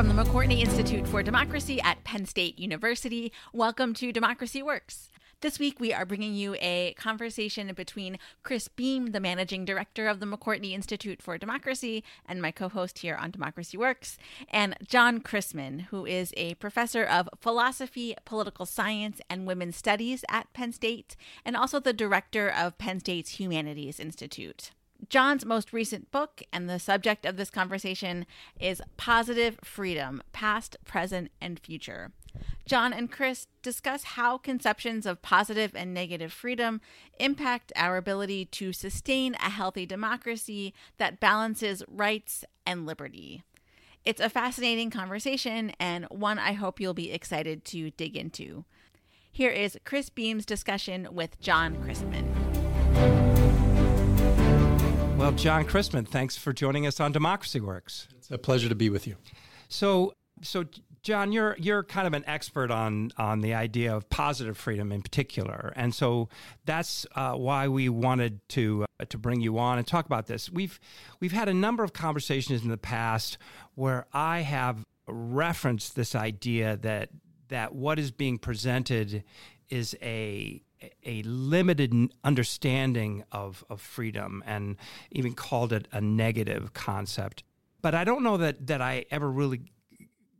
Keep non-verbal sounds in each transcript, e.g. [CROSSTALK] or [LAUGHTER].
From the McCourtney Institute for Democracy at Penn State University, welcome to Democracy Works. This week, we are bringing you a conversation between Chris Beem, the managing director of the McCourtney Institute for Democracy, and my co host here on Democracy Works, and John Christman, who is a professor of philosophy, political science, and women's studies at Penn State, and also the director of Penn State's Humanities Institute. John's most recent book and the subject of this conversation is Positive Freedom Past, Present, and Future. John and Chris discuss how conceptions of positive and negative freedom impact our ability to sustain a healthy democracy that balances rights and liberty. It's a fascinating conversation and one I hope you'll be excited to dig into. Here is Chris Beem's discussion with John Christman. Well, John Christman, thanks for joining us on Democracy Works. It's a pleasure to be with you. So, so John, you're you're kind of an expert on on the idea of positive freedom in particular, and so that's uh, why we wanted to uh, to bring you on and talk about this. We've we've had a number of conversations in the past where I have referenced this idea that that what is being presented is a a limited understanding of, of freedom and even called it a negative concept. But I don't know that, that I ever really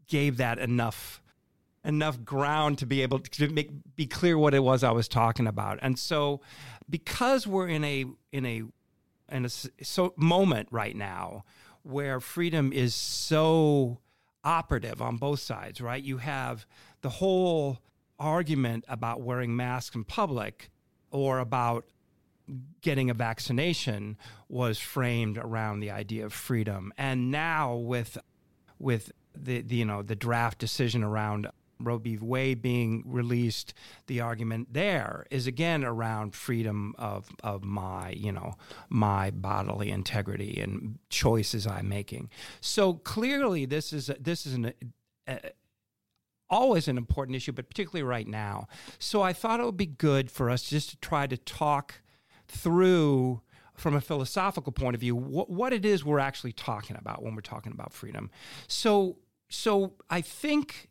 gave that enough enough ground to be able to make be clear what it was I was talking about. And so because we're in a in a in a so moment right now where freedom is so operative on both sides, right? You have the whole argument about wearing masks in public or about getting a vaccination was framed around the idea of freedom. And now with with the, the you know the draft decision around Roe v. Wade being released, the argument there is again around freedom of, of my, you know, my bodily integrity and choices I'm making. So clearly, this is a, this is an, a, always an important issue, but particularly right now. So I thought it would be good for us just to try to talk through from a philosophical point of view what, what it is we're actually talking about when we're talking about freedom. So so I think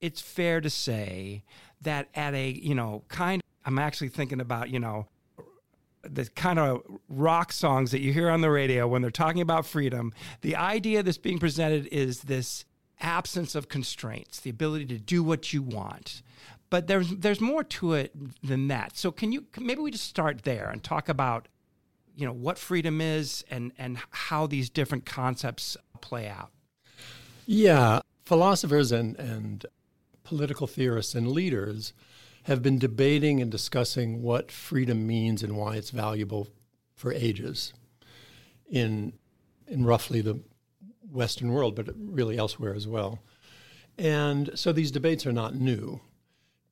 it's fair to say that at a, you know, kind I'm actually thinking about, you know, the kind of rock songs that you hear on the radio when they're talking about freedom, the idea that's being presented is this absence of constraints, the ability to do what you want. But there's there's more to it than that. So can you maybe we just start there and talk about you know what freedom is and and how these different concepts play out. Yeah, philosophers and and political theorists and leaders have been debating and discussing what freedom means and why it's valuable for ages in in roughly the Western world, but really elsewhere as well. And so these debates are not new.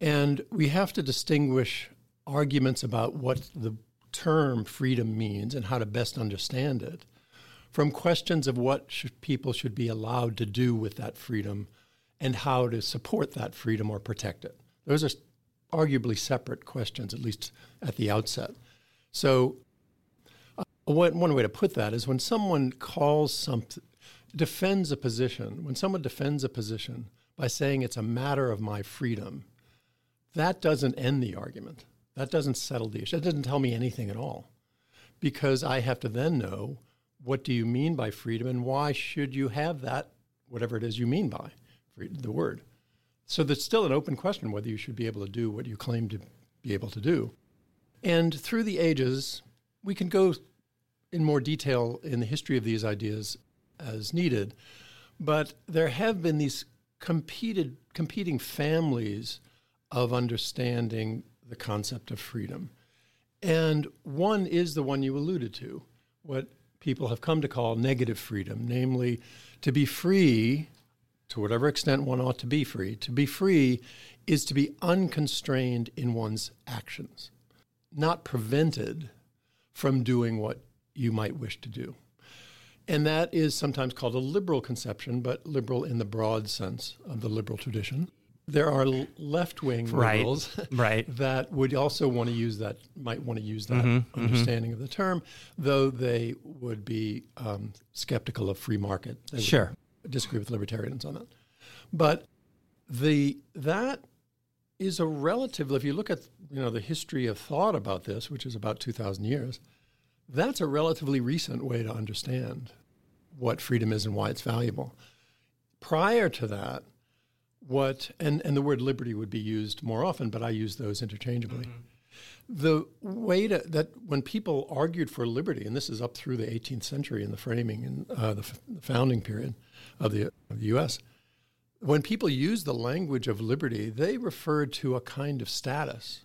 And we have to distinguish arguments about what the term freedom means and how to best understand it from questions of what should, people should be allowed to do with that freedom and how to support that freedom or protect it. Those are arguably separate questions, at least at the outset. So, uh, one, one way to put that is when someone calls something, defends a position, when someone defends a position by saying it's a matter of my freedom, that doesn't end the argument. That doesn't settle the issue. That doesn't tell me anything at all. Because I have to then know what do you mean by freedom and why should you have that, whatever it is you mean by the word. So there's still an open question whether you should be able to do what you claim to be able to do. And through the ages, we can go in more detail in the history of these ideas as needed. But there have been these competed, competing families of understanding the concept of freedom. And one is the one you alluded to, what people have come to call negative freedom, namely to be free, to whatever extent one ought to be free. To be free is to be unconstrained in one's actions, not prevented from doing what you might wish to do. And that is sometimes called a liberal conception, but liberal in the broad sense of the liberal tradition. There are left wing right. liberals [LAUGHS] right. that would also want to use that, might want to use that mm-hmm, mm-hmm. understanding mm-hmm. of the term, though they would be um, skeptical of free market. They sure. disagree with libertarians on that. But the that is a relatively, if you look at you know the history of thought about this, which is about 2,000 years, that's a relatively recent way to understand what freedom is and why it's valuable. Prior to that, what and, and the word liberty would be used more often, but I use those interchangeably. Mm-hmm. The way to that when people argued for liberty, and this is up through the 18th century in the framing and uh, the, f- the, founding period of the, of the U.S., when people used the language of liberty, they referred to a kind of status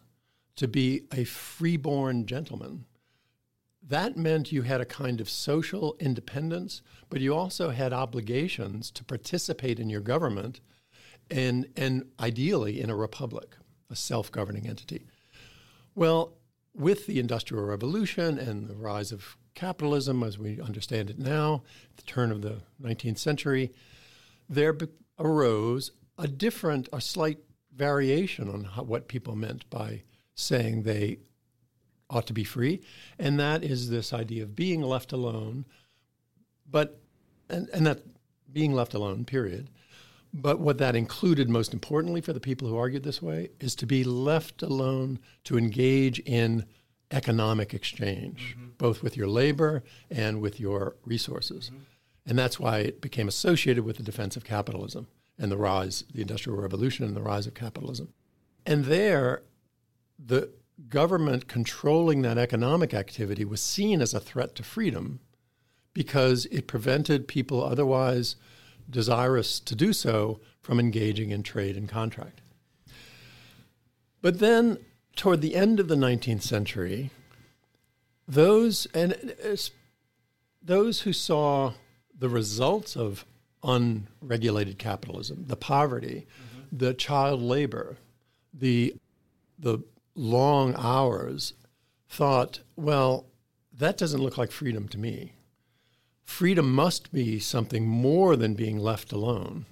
to be a freeborn gentleman. That meant you had a kind of social independence, but you also had obligations to participate in your government and, and ideally in a republic, a self governing entity. Well, with the Industrial Revolution and the rise of capitalism as we understand it now, at the turn of the 19th century, there be- arose a different, a slight variation on how, what people meant by saying they ought to be free, and that is this idea of being left alone, but and, and that being left alone, period, but what that included, most importantly for the people who argued this way, is to be left alone to engage in economic exchange, mm-hmm. both with your labor and with your resources. Mm-hmm. And that's why it became associated with the defense of capitalism and the rise, the Industrial Revolution and the rise of capitalism. And there, the government controlling that economic activity was seen as a threat to freedom because it prevented people otherwise desirous to do so from engaging in trade and contract. But then, toward the end of the 19th century, those and those who saw the results of unregulated capitalism, the poverty, mm-hmm. the child labor, the the long hours, thought, well, that doesn't look like freedom to me freedom must be something more than being left alone.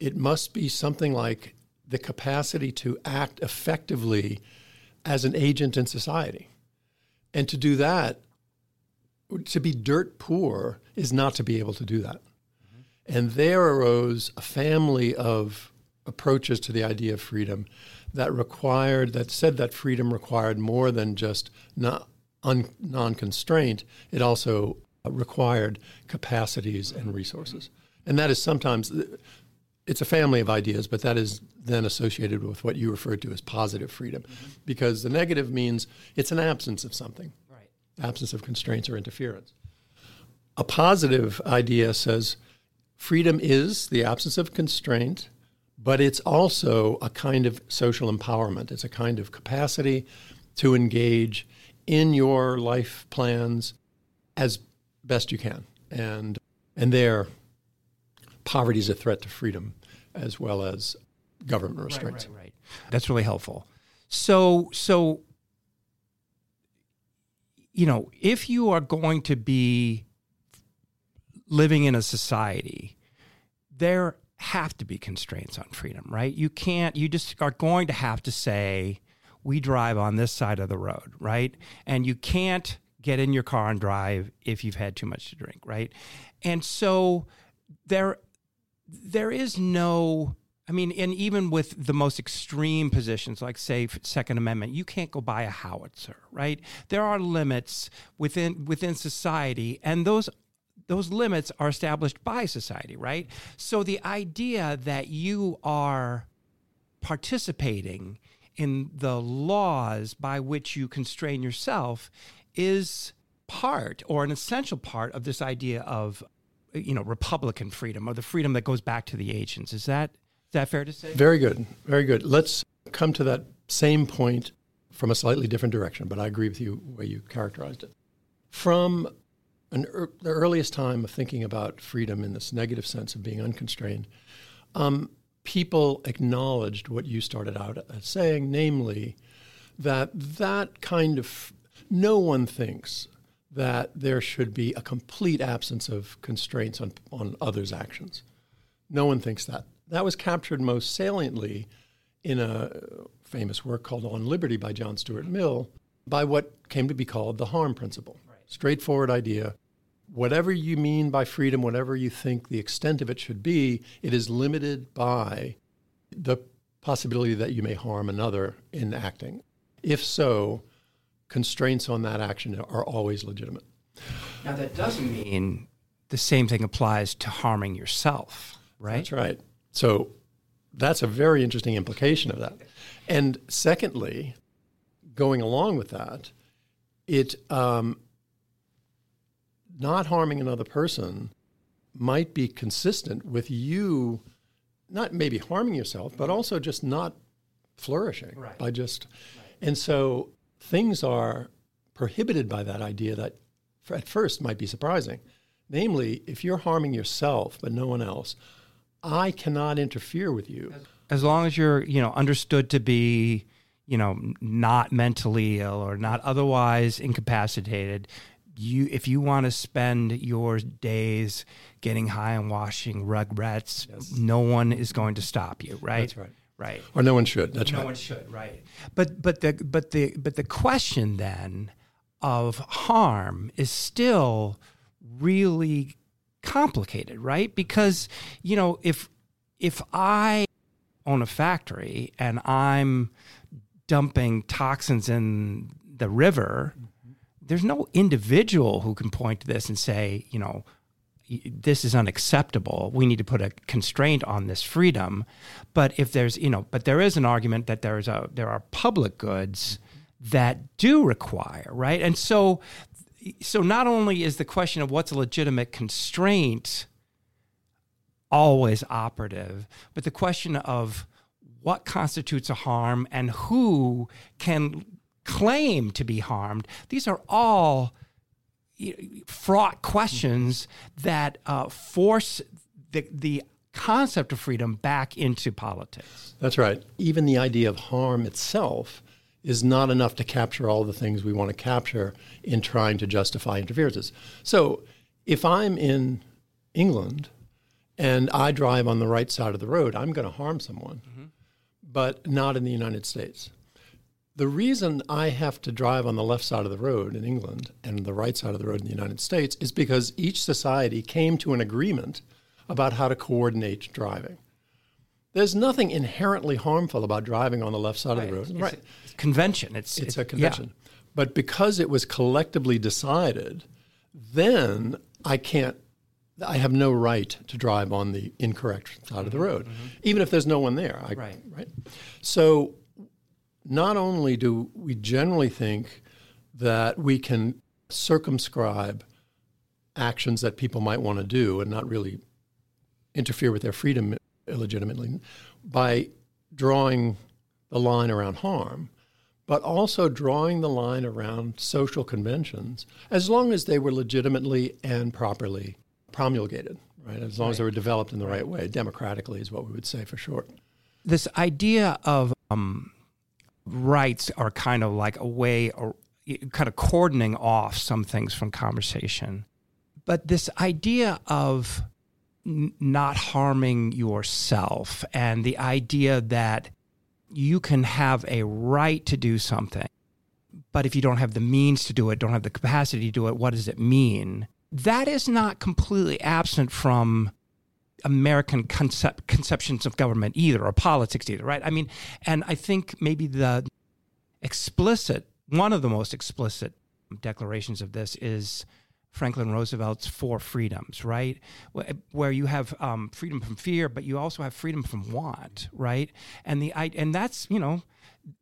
It must be something like the capacity to act effectively as an agent in society. And to do that, to be dirt poor is not to be able to do that. Mm-hmm. And there arose a family of approaches to the idea of freedom that required, that said that freedom required more than just non constraint, it also required capacities and resources. And that is sometimes, it's a family of ideas, but that is then associated with what you referred to as positive freedom. Mm-hmm. Because the negative means it's an absence of something, right. absence of constraints or interference. A positive idea says freedom is the absence of constraint, but it's also a kind of social empowerment. It's a kind of capacity to engage in your life plans as best you can. And and there, poverty is a threat to freedom as well as government restraints. Right, right, right. That's really helpful. So so you know, if you are going to be living in a society, there have to be constraints on freedom, right? You can't, you just are going to have to say, we drive on this side of the road, right? And you can't get in your car and drive if you've had too much to drink, right? And so there there is no I mean, and even with the most extreme positions, like say Second Amendment, you can't go buy a howitzer, right? There are limits within within society, and those those limits are established by society, right? So the idea that you are participating in the laws by which you constrain yourself is part or an essential part of this idea of you know republican freedom or the freedom that goes back to the ancients is that is that fair to say? Very good. Very good. Let's come to that same point from a slightly different direction but i agree with you the way you characterized it. From er, the earliest time of thinking about freedom in this negative sense of being unconstrained um, people acknowledged what you started out as saying namely that that kind of no one thinks that there should be a complete absence of constraints on, on others' actions. No one thinks that. That was captured most saliently in a famous work called On Liberty by John Stuart Mill by what came to be called the harm principle. Right. Straightforward idea whatever you mean by freedom, whatever you think the extent of it should be, it is limited by the possibility that you may harm another in acting. If so, constraints on that action are always legitimate. Now, that doesn't mean the same thing applies to harming yourself, right? That's right. So that's a very interesting implication of that. And secondly, going along with that, it um, not harming another person might be consistent with you not maybe harming yourself, but also just not flourishing right. by just. Right. And so things are prohibited by that idea that at first might be surprising. Namely, if you're harming yourself but no one else, I cannot interfere with you. As long as you're, you know, understood to be, you know, not mentally ill or not otherwise incapacitated, you if you want to spend your days getting high and washing rugrats, yes. no one is going to stop you, right? That's right. Right. Or no one should. That's no right. No one should, right. But but the but the but the question then of harm is still really complicated, right? Because, you know, if if I own a factory and I'm dumping toxins in the river, there's no individual who can point to this and say, you know, this is unacceptable. We need to put a constraint on this freedom. But if there's, you know, but there is an argument that there's a there are public goods that do require, right? And so so not only is the question of what's a legitimate constraint always operative, but the question of what constitutes a harm and who can claim to be harmed. These are all fraught questions that uh, force the, the concept of freedom back into politics. That's right. Even the idea of harm itself is not enough to capture all the things we want to capture in trying to justify interferences. So if I'm in England and I drive on the right side of the road, I'm going to harm someone, mm-hmm. but not in the United States. The reason I have to drive on the left side of the road in England and the right side of the road in the United States is because each society came to an agreement about how to coordinate driving. There's nothing inherently harmful about driving on the left side right. of the road. It's right. A convention. It's, it's, it's a convention. Yeah. But because it was collectively decided, then I can't I have no right to drive on the incorrect side mm-hmm. of the road, mm-hmm. even if there's no one there. I, right. Right. So not only do we generally think that we can circumscribe actions that people might want to do and not really interfere with their freedom illegitimately by drawing the line around harm, but also drawing the line around social conventions as long as they were legitimately and properly promulgated, right? As long right. as they were developed in the right. right way, democratically is what we would say for short. This idea of um, rights are kind of like a way or kind of cordoning off some things from conversation. But this idea of n- not harming yourself and the idea that you can have a right to do something, but if you don't have the means to do it, don't have the capacity to do it, what does it mean? That is not completely absent from American concept, conceptions of government either, or politics either, right? I mean, and I think maybe the explicit, one of the most explicit declarations of this is Franklin Roosevelt's Four Freedoms, right? Where you have um, freedom from fear, but you also have freedom from want, right? And the and that's you know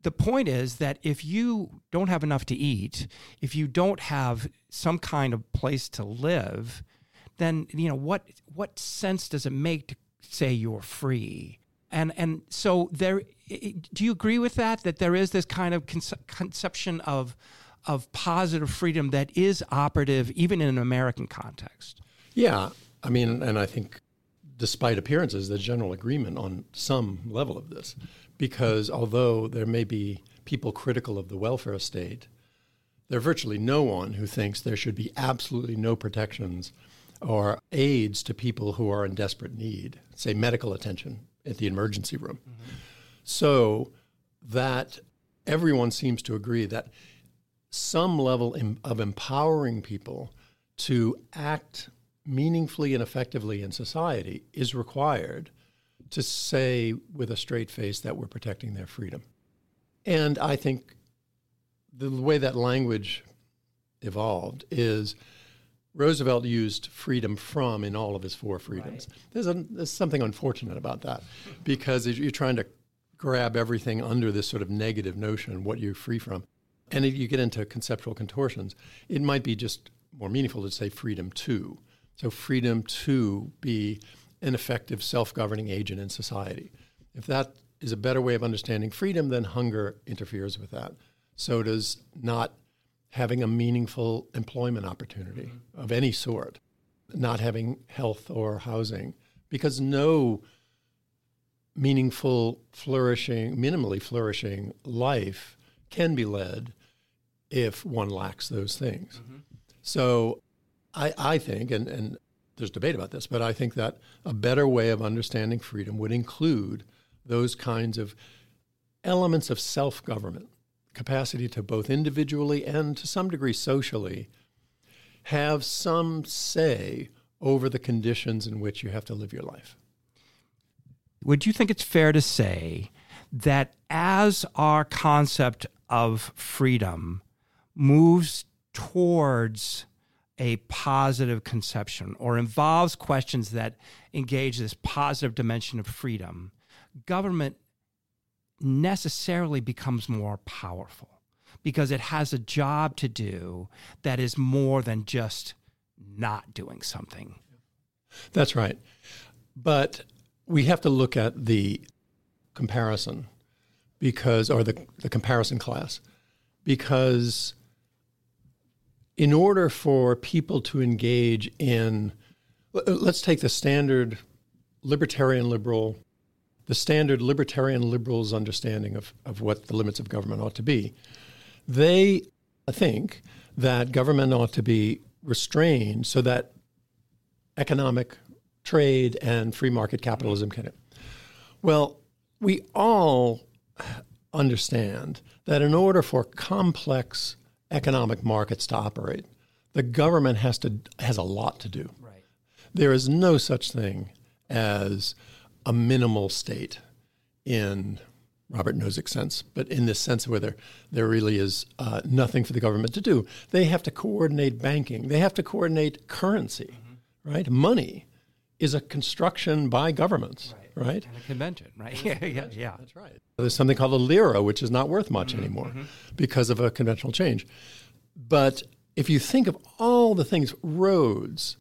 the point is that if you don't have enough to eat, if you don't have some kind of place to live, then you know what what sense does it make to say you're free? And and so there, do you agree with that? That there is this kind of conce- conception of of positive freedom that is operative even in an American context. Yeah, I mean, and I think despite appearances, there's general agreement on some level of this, because although there may be people critical of the welfare state, there's virtually no one who thinks there should be absolutely no protections or aids to people who are in desperate need, say medical attention at the emergency room. Mm-hmm. So that everyone seems to agree that some level of empowering people to act meaningfully and effectively in society is required to say with a straight face that we're protecting their freedom. And I think the way that language evolved is Roosevelt used freedom from in all of his four freedoms. Right. There's, a, there's something unfortunate about that [LAUGHS] because you're trying to grab everything under this sort of negative notion, what you're free from. And if you get into conceptual contortions, it might be just more meaningful to say freedom to. So, freedom to be an effective self governing agent in society. If that is a better way of understanding freedom, then hunger interferes with that. So does not having a meaningful employment opportunity mm-hmm. of any sort, not having health or housing, because no meaningful, flourishing, minimally flourishing life can be led if one lacks those things. Mm-hmm. So I, I think, and, and there's debate about this, but I think that a better way of understanding freedom would include those kinds of elements of self government, capacity to both individually and to some degree socially have some say over the conditions in which you have to live your life. Would you think it's fair to say that as our concept of freedom moves towards a positive conception or involves questions that engage this positive dimension of freedom, government necessarily becomes more powerful because it has a job to do that is more than just not doing something. That's right. But we have to look at the comparison because, or the, the comparison class, because in order for people to engage in, let's take the standard libertarian liberal, the standard libertarian liberals' understanding of, of what the limits of government ought to be. They think that government ought to be restrained so that economic trade and free market capitalism can. Well, we all understand that in order for complex economic markets to operate. The government has to has a lot to do. Right. There is no such thing as a minimal state in Robert Nozick's sense, but in this sense where there, there really is uh, nothing for the government to do. They have to coordinate banking. They have to coordinate currency, mm-hmm. right? Money is a construction by governments, right? right? And a convention, right? yeah, [LAUGHS] yeah, yeah. That's right. There's something called a lira, which is not worth much mm-hmm. anymore mm-hmm. because of a conventional change. But if you think of all the things, roads,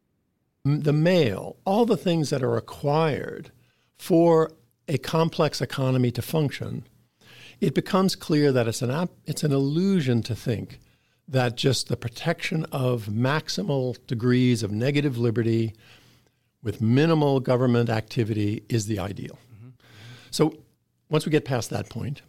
the mail, all the things that are required for a complex economy to function, it becomes clear that it's an, it's an illusion to think that just the protection of maximal degrees of negative liberty with minimal government activity is the ideal. Mm-hmm. So once we get past that point,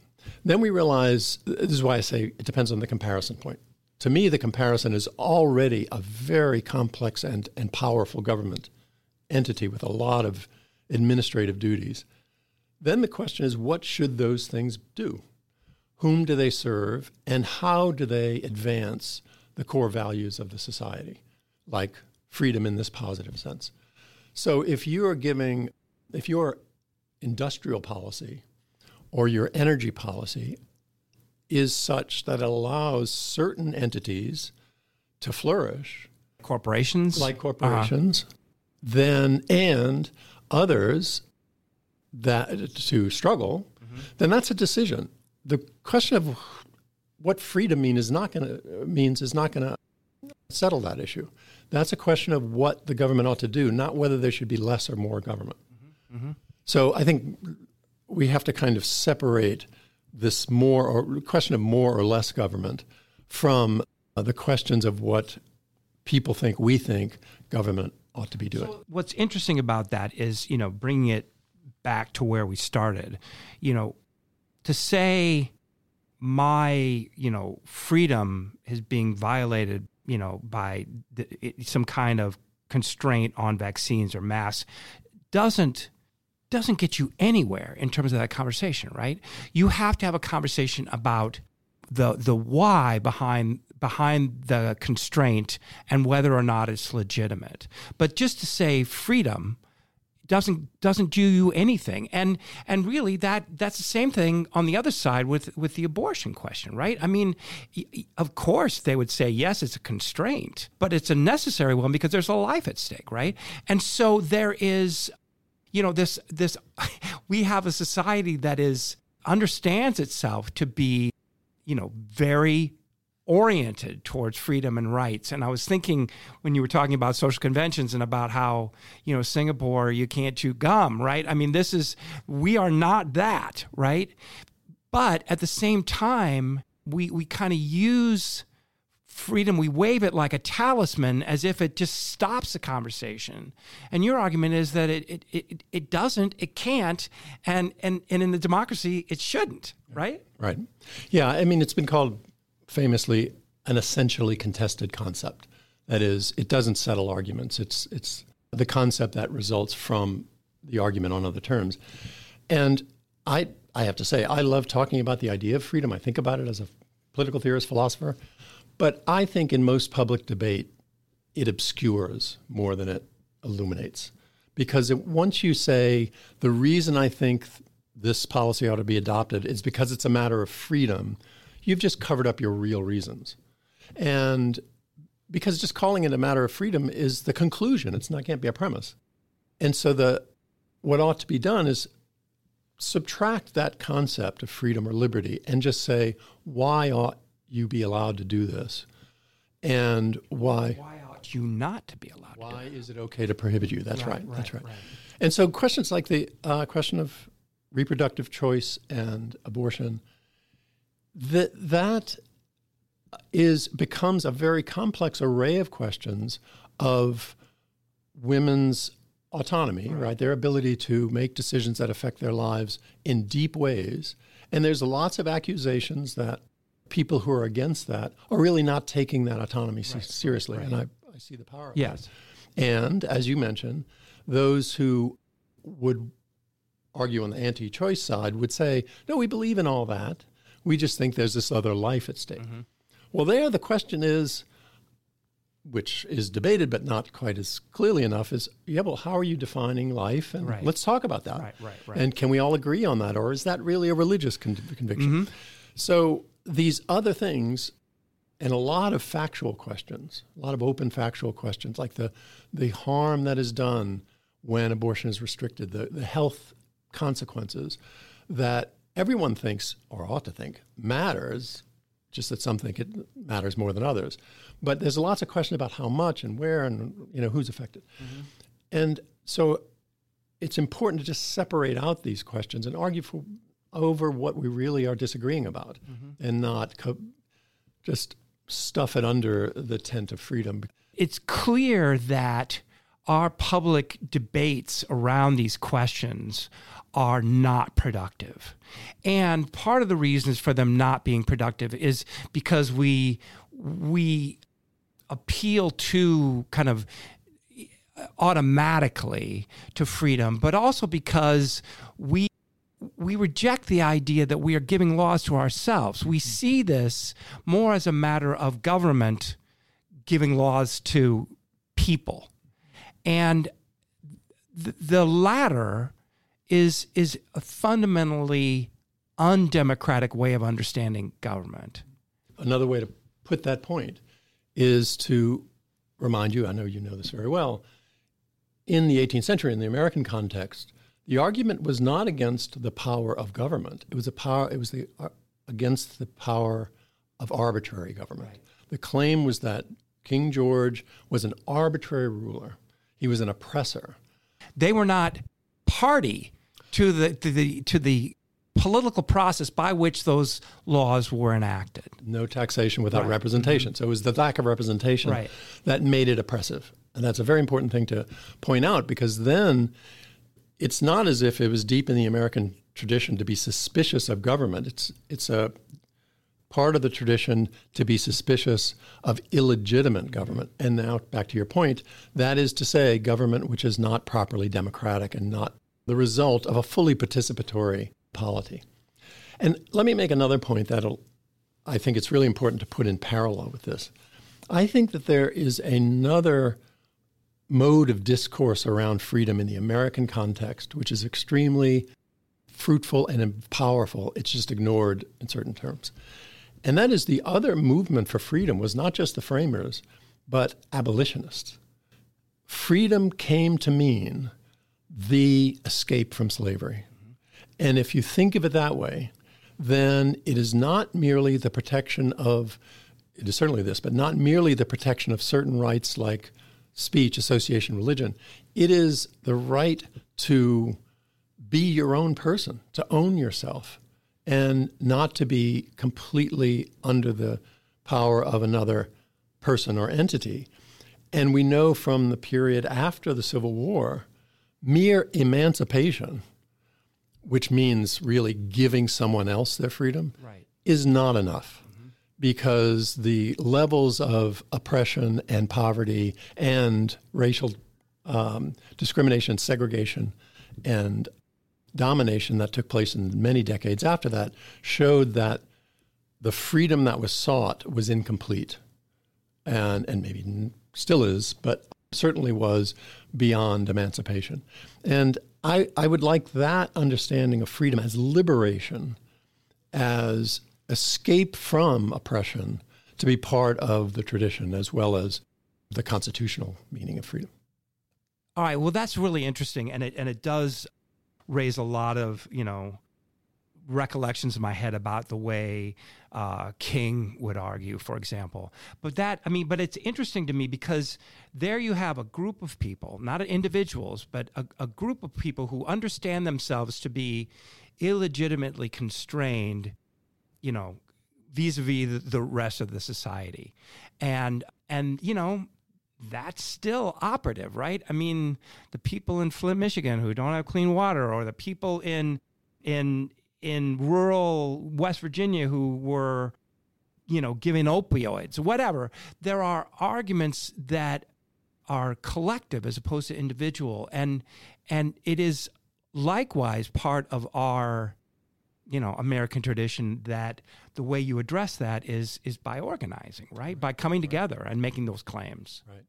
then we realize this is why I say it depends on the comparison point. To me, the comparison is already a very complex and, and powerful government entity with a lot of administrative duties. Then the question is what should those things do? Whom do they serve? And how do they advance the core values of the society, like freedom in this positive sense? So if you are giving, if your industrial policy or your energy policy is such that it allows certain entities to flourish, corporations, like corporations, uh-huh. then and others that to struggle, mm-hmm. then that's a decision. The question of what freedom mean is not going to means is not going to settle that issue. That's a question of what the government ought to do, not whether there should be less or more government. Mm-hmm. Mm-hmm. So I think we have to kind of separate this more or question of more or less government from uh, the questions of what people think we think government ought to be doing. So what's interesting about that is, you know, bringing it back to where we started, you know, to say my, you know, freedom is being violated you know, by the, it, some kind of constraint on vaccines or masks doesn't doesn't get you anywhere in terms of that conversation, right? You have to have a conversation about the the why behind behind the constraint and whether or not it's legitimate. But just to say freedom doesn't doesn't do you anything. And and really that that's the same thing on the other side with with the abortion question right? I mean of course they would say yes it's a constraint but it's a necessary one because there's a life at stake right? And so there is you know this this [LAUGHS] we have a society that is understands itself to be you know very oriented towards freedom and rights. And I was thinking when you were talking about social conventions and about how, you know, Singapore, you can't chew gum, right? I mean, this is, we are not that, right? But at the same time, we, we kind of use freedom, we wave it like a talisman as if it just stops the conversation. And your argument is that it, it, it, it doesn't, it can't, and, and, and in the democracy, it shouldn't, right? Right. Yeah. I mean, it's been called famously an essentially contested concept. That is, it doesn't settle arguments. It's it's the concept that results from the argument on other terms. And I I have to say, I love talking about the idea of freedom. I think about it as a political theorist, philosopher. But I think in most public debate, it obscures more than it illuminates. Because it, once you say, the reason I think this policy ought to be adopted is because it's a matter of freedom, you've just covered up your real reasons. And because just calling it a matter of freedom is the conclusion. It's not can't be a premise. And so the what ought to be done is subtract that concept of freedom or liberty and just say why ought you be allowed to do this and why why ought you not to be allowed to? why is it okay to prohibit you that's right, right, right that's right. right. and so questions like the uh, question of reproductive choice and abortion that that is becomes a very complex array of questions of women's autonomy, right. right. Their ability to make decisions that affect their lives in deep ways. And there's lots of accusations that people who are against that are really not taking that autonomy right. seriously. Right. And I, I see the power of yes. that. And as you mentioned, those who would argue on the anti choice side would say, no, we believe in all that. We just think there's this other life at stake. Mm-hmm. Well, there, the question is, which is debated but not quite as clearly enough, is yeah, well, how are you defining life? And right. let's talk about that. Right, right, right. And can we all agree on that? Or is that really a religious con- conviction? Mm-hmm. So these other things and a lot of factual questions, a lot of open factual questions, like the, the harm that is done when abortion is restricted, the, the health consequences that everyone thinks, or ought to think, matters, just that some think it matters more than others. But there's lots of question about how much and where and you know who's affected. Mm-hmm. And so it's important to just separate out these questions and argue for over what we really are disagreeing about mm-hmm. and not co- just stuff it under the tent of freedom. It's clear that our public debates around these questions are not productive. And part of the reasons for them not being productive is because we we appeal to kind of automatically to freedom, but also because we we reject the idea that we are giving laws to ourselves. We mm-hmm. see this more as a matter of government giving laws to people. And th- the latter is is a fundamentally undemocratic way of understanding government. Another way to put that point is to remind you, I know you know this very well, in the 18th century, in the American context, the argument was not against the power of government. It was a power. It was the uh, against the power of arbitrary government. Right. The claim was that King George was an arbitrary ruler. He was an oppressor. They were not party to the to the to the political process by which those laws were enacted. No taxation without right. representation. So it was the lack of representation right. that made it oppressive. And that's a very important thing to point out because then it's not as if it was deep in the American tradition to be suspicious of government. It's it's a part of the tradition to be suspicious of illegitimate government. And now back to your point, that is to say government which is not properly democratic and not the result of a fully participatory polity. And let me make another point that'll I think it's really important to put in parallel with this. I think that there is another mode of discourse around freedom in the American context, which is extremely fruitful and powerful. It's just ignored in certain terms. And that is the other movement for freedom was not just the framers, but abolitionists. Freedom came to mean the escape from slavery. And if you think of it that way, then it is not merely the protection of, it is certainly this, but not merely the protection of certain rights like speech, association, religion. It is the right to be your own person, to own yourself, and not to be completely under the power of another person or entity. And we know from the period after the Civil War, mere emancipation, which means really giving someone else their freedom, right. is not enough because the levels of oppression and poverty and racial um, discrimination, segregation, and domination that took place in many decades after that showed that the freedom that was sought was incomplete and, and maybe still is, but certainly was beyond emancipation. And I, I would like that understanding of freedom as liberation, as escape from oppression to be part of the tradition as well as the constitutional meaning of freedom. All right, well that's really interesting and it and it does raise a lot of, you know, recollections in my head about the way uh, King would argue, for example. But that, I mean, but it's interesting to me because there you have a group of people, not individuals, but a, a group of people who understand themselves to be illegitimately constrained you know, vis-a-vis the rest of the society. And and you know, that's still operative, right? I mean, the people in Flint, Michigan who don't have clean water or the people in in in rural West Virginia who were you know, giving opioids, whatever. There are arguments that are collective as opposed to individual and and it is likewise part of our you know American tradition that the way you address that is is by organizing, right? By coming together and making those claims. Right.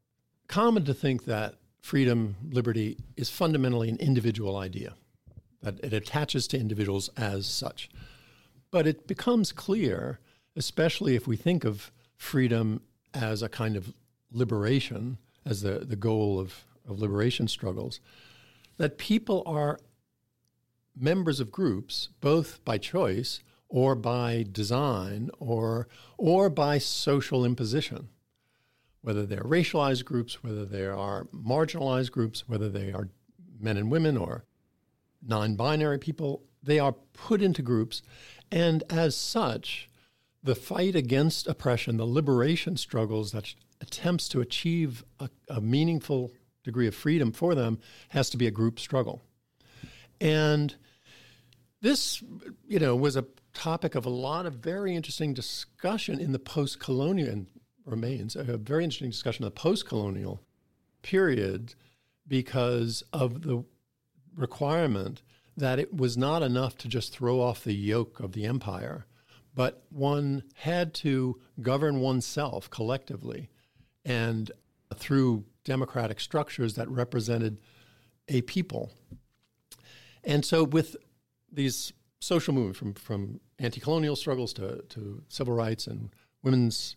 Common to think that freedom, liberty is fundamentally an individual idea, it attaches to individuals as such. But it becomes clear, especially if we think of freedom as a kind of liberation, as the, the goal of, of liberation struggles, that people are members of groups, both by choice or by design or, or by social imposition, whether they're racialized groups, whether they are marginalized groups, whether they are men and women or non binary people, they are put into groups. And as such, the fight against oppression, the liberation struggles that attempts to achieve a, a meaningful degree of freedom for them has to be a group struggle. And this, you know, was a topic of a lot of very interesting discussion in the post-colonial and remains a very interesting discussion of the post-colonial period because of the requirement that it was not enough to just throw off the yoke of the empire, but one had to govern oneself collectively and through democratic structures that represented a people. And so, with these social movements from, from anti-colonial struggles to, to civil rights and women's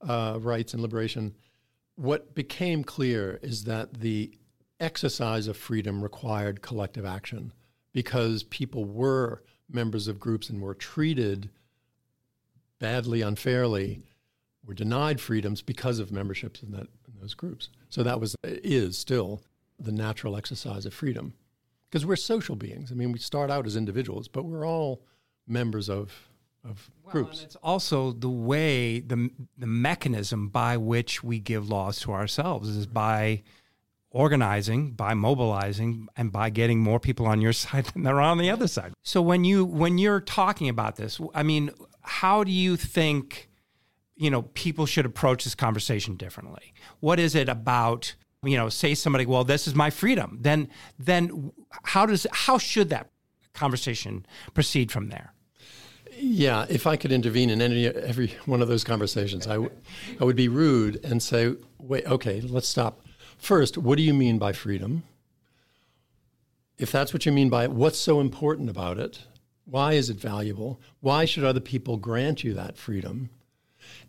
uh, rights and liberation, what became clear is that the exercise of freedom required collective action because people were members of groups and were treated badly, unfairly, were denied freedoms because of memberships in, that, in those groups. So that was is still the natural exercise of freedom because we're social beings. I mean, we start out as individuals, but we're all members of of well, groups. And it's also the way the the mechanism by which we give laws to ourselves is by organizing, by mobilizing, and by getting more people on your [LAUGHS] side than they're on the other side. So when you when you're talking about this, I mean, how do you think you know people should approach this conversation differently? What is it about you know, say somebody, well, this is my freedom, then then how does how should that conversation proceed from there? Yeah, if I could intervene in any every one of those conversations, I, w- I would be rude and say, wait, okay, let's stop. First, what do you mean by freedom? If that's what you mean by it, what's so important about it? Why is it valuable? Why should other people grant you that freedom?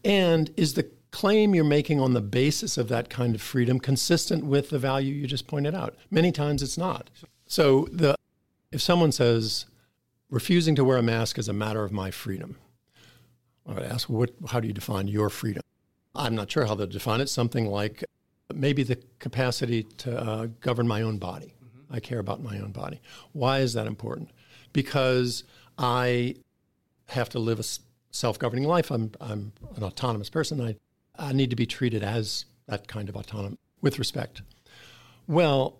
And is the claim you're making on the basis of that kind of freedom consistent with the value you just pointed out? Many times it's not. So the if someone says refusing to wear a mask is a matter of my freedom, I would ask, what, how do you define your freedom? I'm not sure how to define it. Something like maybe the capacity to uh, govern my own body. Mm-hmm. I care about my own body. Why is that important? Because I have to live a self-governing life. I'm, I'm an autonomous person. I, I need to be treated as that kind of autonomous with respect. Well,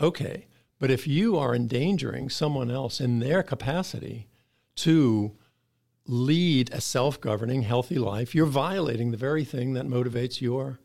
okay. But if you are endangering someone else in their capacity to lead a self governing, healthy life, you're violating the very thing that motivates your,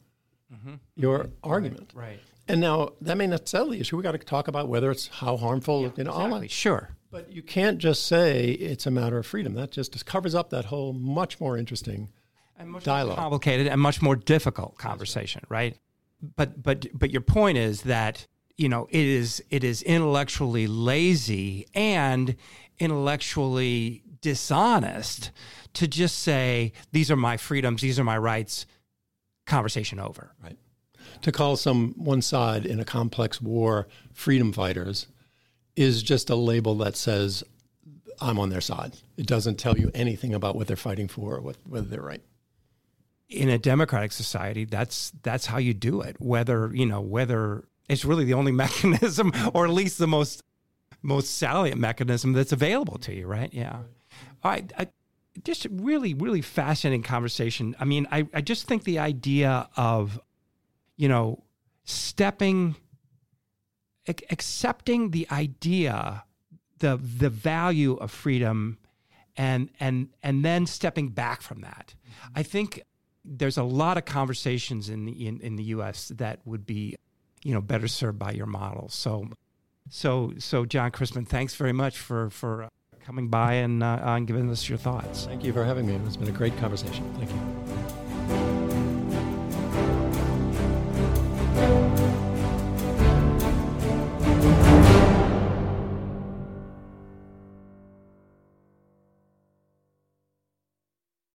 mm-hmm. your argument. Right, right, And now that may not settle the issue. We got to talk about whether it's how harmful, yeah, you know, exactly. Sure. But you can't just say it's a matter of freedom. That just covers up that whole much more interesting and much dialogue. More complicated and much more difficult conversation, right. right? But but but your point is that you know it is it is intellectually lazy and intellectually dishonest to just say these are my freedoms these are my rights conversation over right to call some one side in a complex war freedom fighters is just a label that says i'm on their side it doesn't tell you anything about what they're fighting for or what, whether they're right in a democratic society that's that's how you do it whether you know whether it's really the only [LAUGHS] mechanism, or at least the most most salient mechanism that's available to you, right? Yeah. All right. I, just really, really fascinating conversation. I mean, I, I just think the idea of, you know, stepping, accepting the idea, the the value of freedom, and and and then stepping back from that. Mm-hmm. I think there's a lot of conversations in the in, in the U.S. that would be you know better served by your model. So, so so John Christman, thanks very much for for uh, coming by and uh, and giving us your thoughts. Thank you for having me. It's been a great conversation. Thank you.